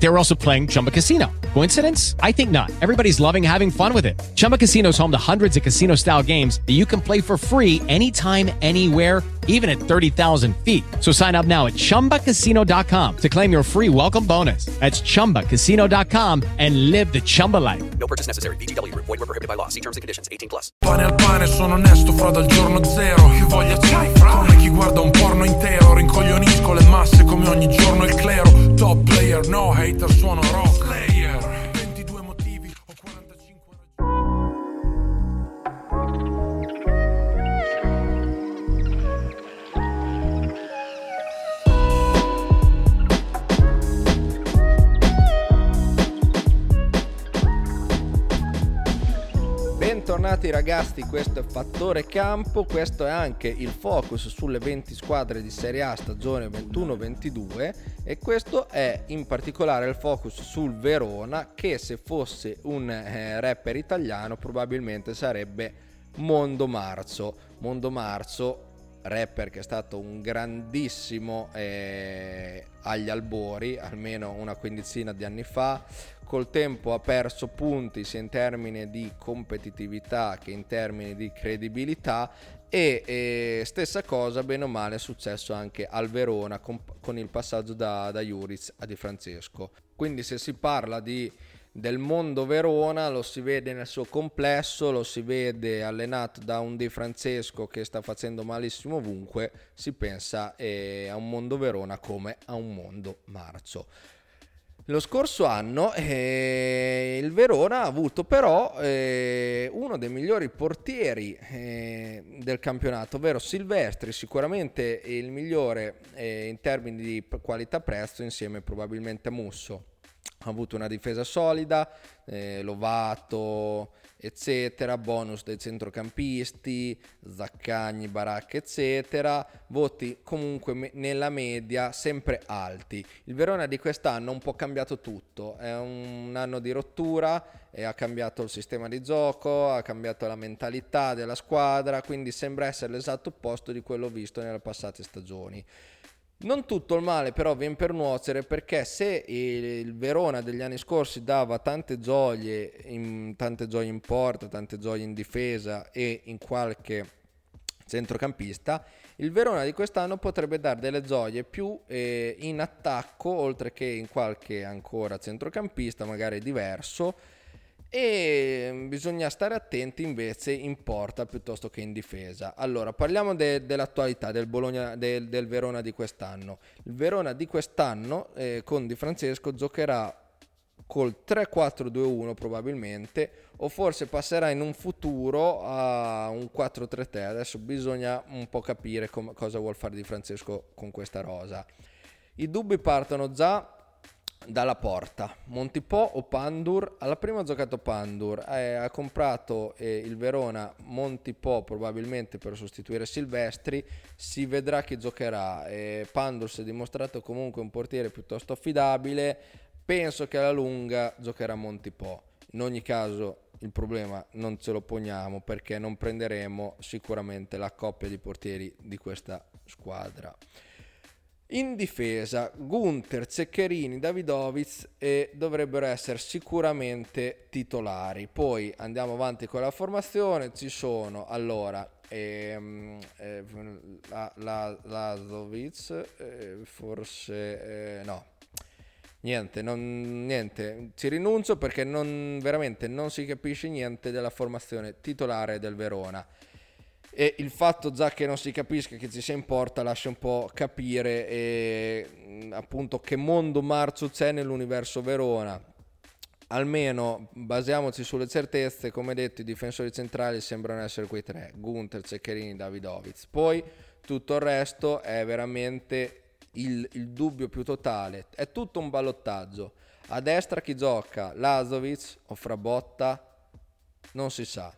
They were also playing Chumba Casino. Coincidence? I think not. Everybody's loving having fun with it. Chumba Casino is home to hundreds of casino style games that you can play for free anytime, anywhere, even at 30,000 feet. So sign up now at chumbacasino.com to claim your free welcome bonus. That's chumbacasino.com and live the Chumba life. No purchase necessary. BGW. Void were prohibited by law. See terms and conditions. 18 plus. Pane al pane, sono onesto fra dal giorno zero Che voglia c'hai fra Come chi guarda un porno intero Rincoglionisco le masse come ogni giorno il clero Top player, no hater, suono rock Bentornati ragazzi, questo è Fattore Campo, questo è anche il focus sulle 20 squadre di Serie A stagione 21-22 e questo è in particolare il focus sul Verona che se fosse un eh, rapper italiano probabilmente sarebbe Mondo Marzo. Mondo Marzo rapper che è stato un grandissimo eh, agli albori, almeno una quindicina di anni fa, col tempo ha perso punti sia in termini di competitività che in termini di credibilità e eh, stessa cosa bene o male è successo anche al Verona con, con il passaggio da, da Juric a Di Francesco. Quindi se si parla di del mondo Verona lo si vede nel suo complesso, lo si vede allenato da un Di Francesco che sta facendo malissimo ovunque, si pensa eh, a un mondo Verona come a un mondo marcio. Lo scorso anno eh, il Verona ha avuto però eh, uno dei migliori portieri eh, del campionato, ovvero Silvestri, sicuramente il migliore eh, in termini di qualità prezzo insieme probabilmente a Musso. Ha avuto una difesa solida, eh, Lovato, eccetera, bonus dei centrocampisti, Zaccagni, Baracca, eccetera, voti comunque nella media sempre alti. Il Verona di quest'anno ha un po' cambiato tutto, è un anno di rottura, e ha cambiato il sistema di gioco, ha cambiato la mentalità della squadra, quindi sembra essere l'esatto opposto di quello visto nelle passate stagioni. Non tutto il male però viene per nuocere perché se il Verona degli anni scorsi dava tante gioie in, tante gioie in porta, tante gioie in difesa e in qualche centrocampista, il Verona di quest'anno potrebbe dare delle gioie più eh, in attacco oltre che in qualche ancora centrocampista magari diverso e bisogna stare attenti invece in porta piuttosto che in difesa. Allora, parliamo de- dell'attualità del, Bologna, del, del Verona di quest'anno. Il Verona di quest'anno eh, con Di Francesco giocherà col 3-4-2-1 probabilmente o forse passerà in un futuro a un 4-3-3. Adesso bisogna un po' capire com- cosa vuol fare Di Francesco con questa rosa. I dubbi partono già dalla porta. Montipò o Pandur? Alla prima ha giocato Pandur. Eh, ha comprato eh, il Verona. Montipò probabilmente per sostituire Silvestri. Si vedrà chi giocherà. Eh, Pandur si è dimostrato comunque un portiere piuttosto affidabile. Penso che alla lunga giocherà Montipò in ogni caso il problema non ce lo poniamo perché non prenderemo sicuramente la coppia di portieri di questa squadra in difesa, Gunther, Ceccherini, Davidovic e dovrebbero essere sicuramente titolari. Poi andiamo avanti con la formazione. Ci sono allora ehm, eh, la, la, Lazovic, eh, forse eh, no. Niente, non, niente, ci rinuncio perché non, veramente non si capisce niente della formazione titolare del Verona e il fatto già che non si capisca che ci sia in porta lascia un po' capire eh, appunto che mondo marcio c'è nell'universo Verona. Almeno basiamoci sulle certezze come detto i difensori centrali sembrano essere quei tre Gunther, Ceccherini, Davidovic poi tutto il resto è veramente il, il dubbio più totale. È tutto un ballottaggio. A destra chi gioca? Lazovic o Frabotta non si sa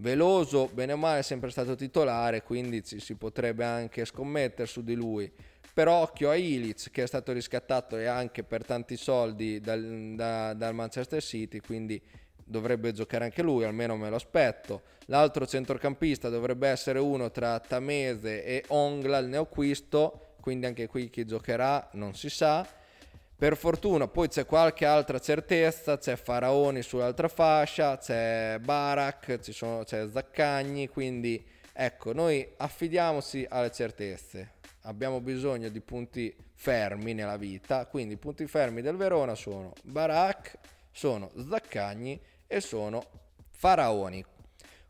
Veloso, bene o male, è sempre stato titolare, quindi ci si potrebbe anche scommettere su di lui. Però occhio a Ilic, che è stato riscattato e anche per tanti soldi dal, da, dal Manchester City, quindi dovrebbe giocare anche lui, almeno me lo aspetto. L'altro centrocampista dovrebbe essere uno tra Tamese e Ongla, il neoquisto, quindi anche qui chi giocherà non si sa. Per fortuna poi c'è qualche altra certezza, c'è Faraoni sull'altra fascia, c'è Barak, sono, c'è Zaccagni, quindi ecco, noi affidiamoci alle certezze. Abbiamo bisogno di punti fermi nella vita, quindi i punti fermi del Verona sono Barak, sono Zaccagni e sono Faraoni.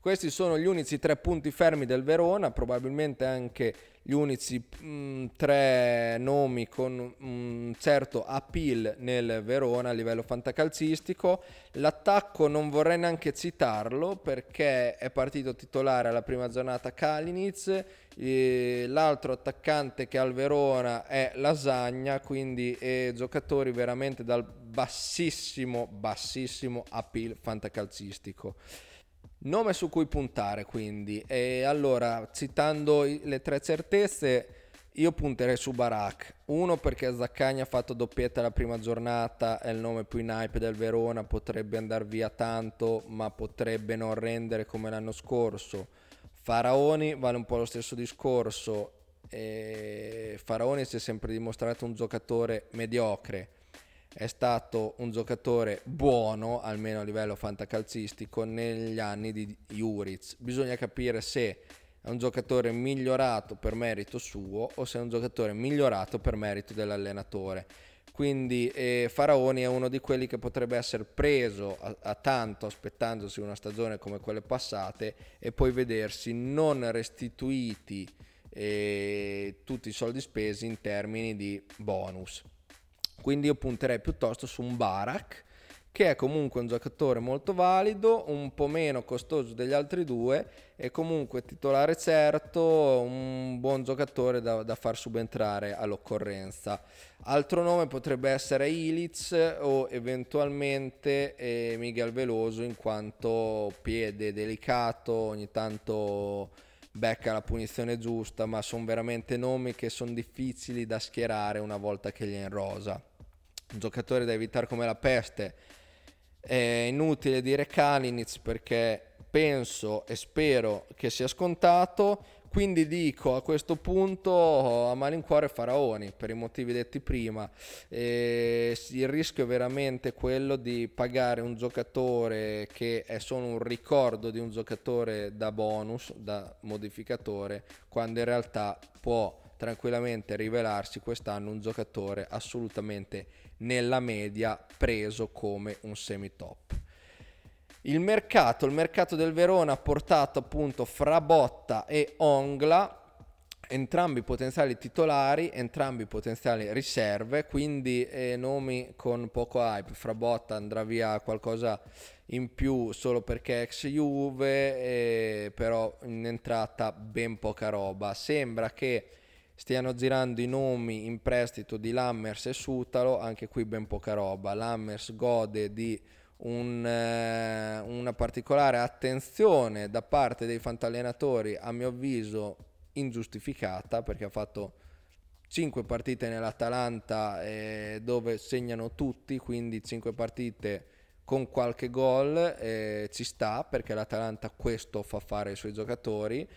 Questi sono gli unici tre punti fermi del Verona, probabilmente anche gli unici mh, mm, tre nomi con un certo appeal nel Verona a livello fantacalcistico. L'attacco non vorrei neanche citarlo perché è partito titolare alla prima giornata Kalinic, l'altro attaccante che ha al Verona è Lasagna, quindi giocatori veramente dal bassissimo, bassissimo appeal fantacalcistico. Nome su cui puntare quindi. E allora, citando le tre certezze, io punterei su Barak. Uno perché Zaccagni ha fatto doppietta la prima giornata, è il nome più in hype del Verona, potrebbe andare via tanto, ma potrebbe non rendere come l'anno scorso. Faraoni vale un po' lo stesso discorso. E Faraoni si è sempre dimostrato un giocatore mediocre è stato un giocatore buono, almeno a livello fantacalcistico, negli anni di Juric. Bisogna capire se è un giocatore migliorato per merito suo o se è un giocatore migliorato per merito dell'allenatore. Quindi eh, Faraoni è uno di quelli che potrebbe essere preso a, a, tanto aspettandosi una stagione come quelle passate e poi vedersi non restituiti eh, tutti i soldi spesi in termini di bonus. Quindi io punterei piuttosto su un Barak, che è comunque un giocatore molto valido, un po' meno costoso degli altri due e comunque titolare certo, un buon giocatore da, da far subentrare all'occorrenza. Altro nome potrebbe essere Ilic o eventualmente eh, Miguel Veloso in quanto piede delicato, ogni tanto becca la punizione giusta, ma sono veramente nomi che sono difficili da schierare una volta che li è in rosa. Un giocatore da evitare come la peste. È inutile dire Kalinic perché penso e spero che sia scontato. Quindi dico a questo punto a malincuore Faraoni per i motivi detti prima. E il rischio è veramente quello di pagare un giocatore che è solo un ricordo di un giocatore da bonus, da modificatore, quando in realtà può tranquillamente rivelarsi quest'anno un giocatore assolutamente nella media preso come un semi top. Il mercato, il mercato del Verona ha portato appunto Frabotta e Ongla, entrambi potenziali titolari, entrambi potenziali riserve, quindi eh, nomi con poco hype. Frabotta andrà via qualcosa in più solo perché ex Juve, eh, però in entrata ben poca roba. Sembra che stiano girando i nomi in prestito di Lammers e Sutalo, anche qui ben poca roba. Lammers gode di un, eh, una particolare attenzione da parte dei fantallenatori, a mio avviso ingiustificata, perché ha fatto 5 partite nell'Atalanta eh, dove segnano tutti, quindi 5 partite con qualche gol, eh, ci sta perché l'Atalanta questo fa fare ai suoi giocatori.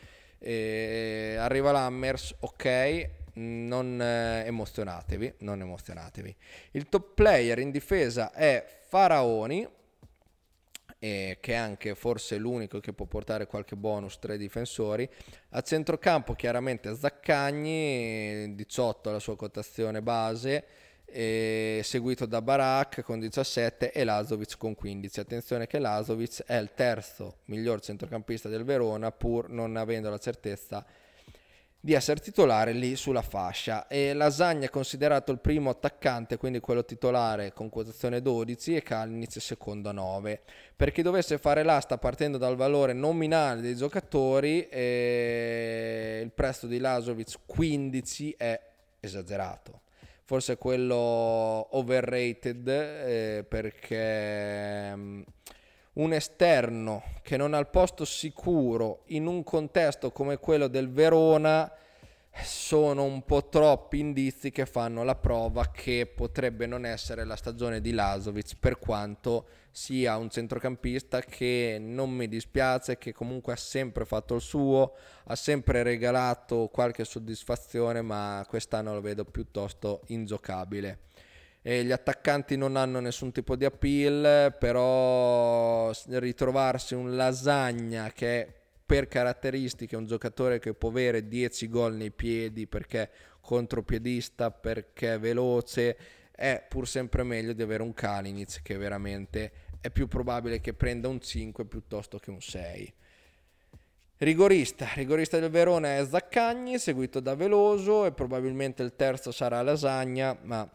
Eh, arriva l'Hammers, ok, non eh, emozionatevi, non emozionatevi. Il top player in difesa è Faraoni, eh, che è anche forse l'unico che può portare qualche bonus tra i difensori. A centrocampo chiaramente Zaccagni, 18 la sua quotazione base seguito da Barak con 17 e Lazovic con 15. Attenzione che Lazovic è il terzo miglior centrocampista del Verona pur non avendo la certezza di essere titolare lì sulla fascia. E Lasagna è considerato il primo attaccante quindi quello titolare con quotazione 12 e Kalinic secondo a 9 per chi dovesse fare l'asta partendo dal valore nominale dei giocatori eh, il prezzo di Lazovic 15 è esagerato forse quello overrated eh, perché um, un esterno che non ha il posto sicuro in un contesto come quello del Verona sono un po' troppi indizi che fanno la prova che potrebbe non essere la stagione di Lazovic per quanto sia un centrocampista che non mi dispiace, che comunque ha sempre fatto il suo, ha sempre regalato qualche soddisfazione, ma quest'anno lo vedo piuttosto ingiocabile. E gli attaccanti non hanno nessun tipo di appeal, però ritrovarsi un lasagna che è per caratteristiche un giocatore che può avere 10 gol nei piedi perché contropiedista, perché veloce, è pur sempre meglio di avere un Kalinic che veramente è più probabile che prenda un 5 piuttosto che un 6. Rigorista, rigorista del Verona è Zaccagni, seguito da Veloso e probabilmente il terzo sarà Lasagna, ma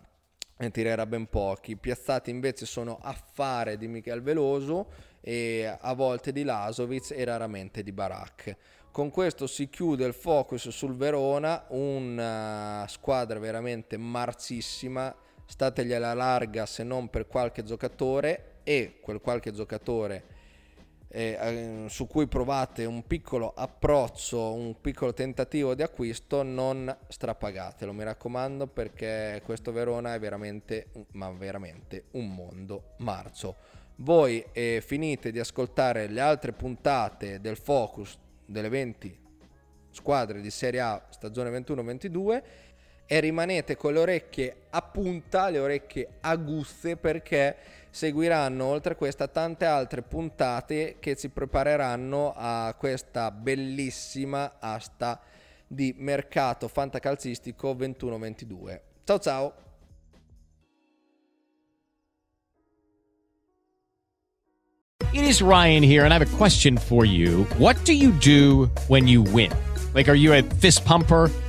ne tirerà ben pochi. Piazzati invece sono Affare di Michel Veloso e a volte di Lasovic e raramente di Barak. Con questo si chiude il focus sul Verona, una squadra veramente marcissima, stategli alla larga se non per qualche giocatore e quel qualche giocatore eh, su cui provate un piccolo approccio, un piccolo tentativo di acquisto, non strapagatelo, mi raccomando, perché questo Verona è veramente, ma veramente un mondo marcio. Voi eh, finite di ascoltare le altre puntate del focus delle 20 squadre di Serie A stagione 21-22 e rimanete con le orecchie a punta, le orecchie aguzze perché seguiranno oltre a questa tante altre puntate che ci prepareranno a questa bellissima asta di mercato fantacalcistico 21-22. Ciao ciao! It is Ryan here, and I have a question for you. What do you do when you win? Like, are you a fist pumper?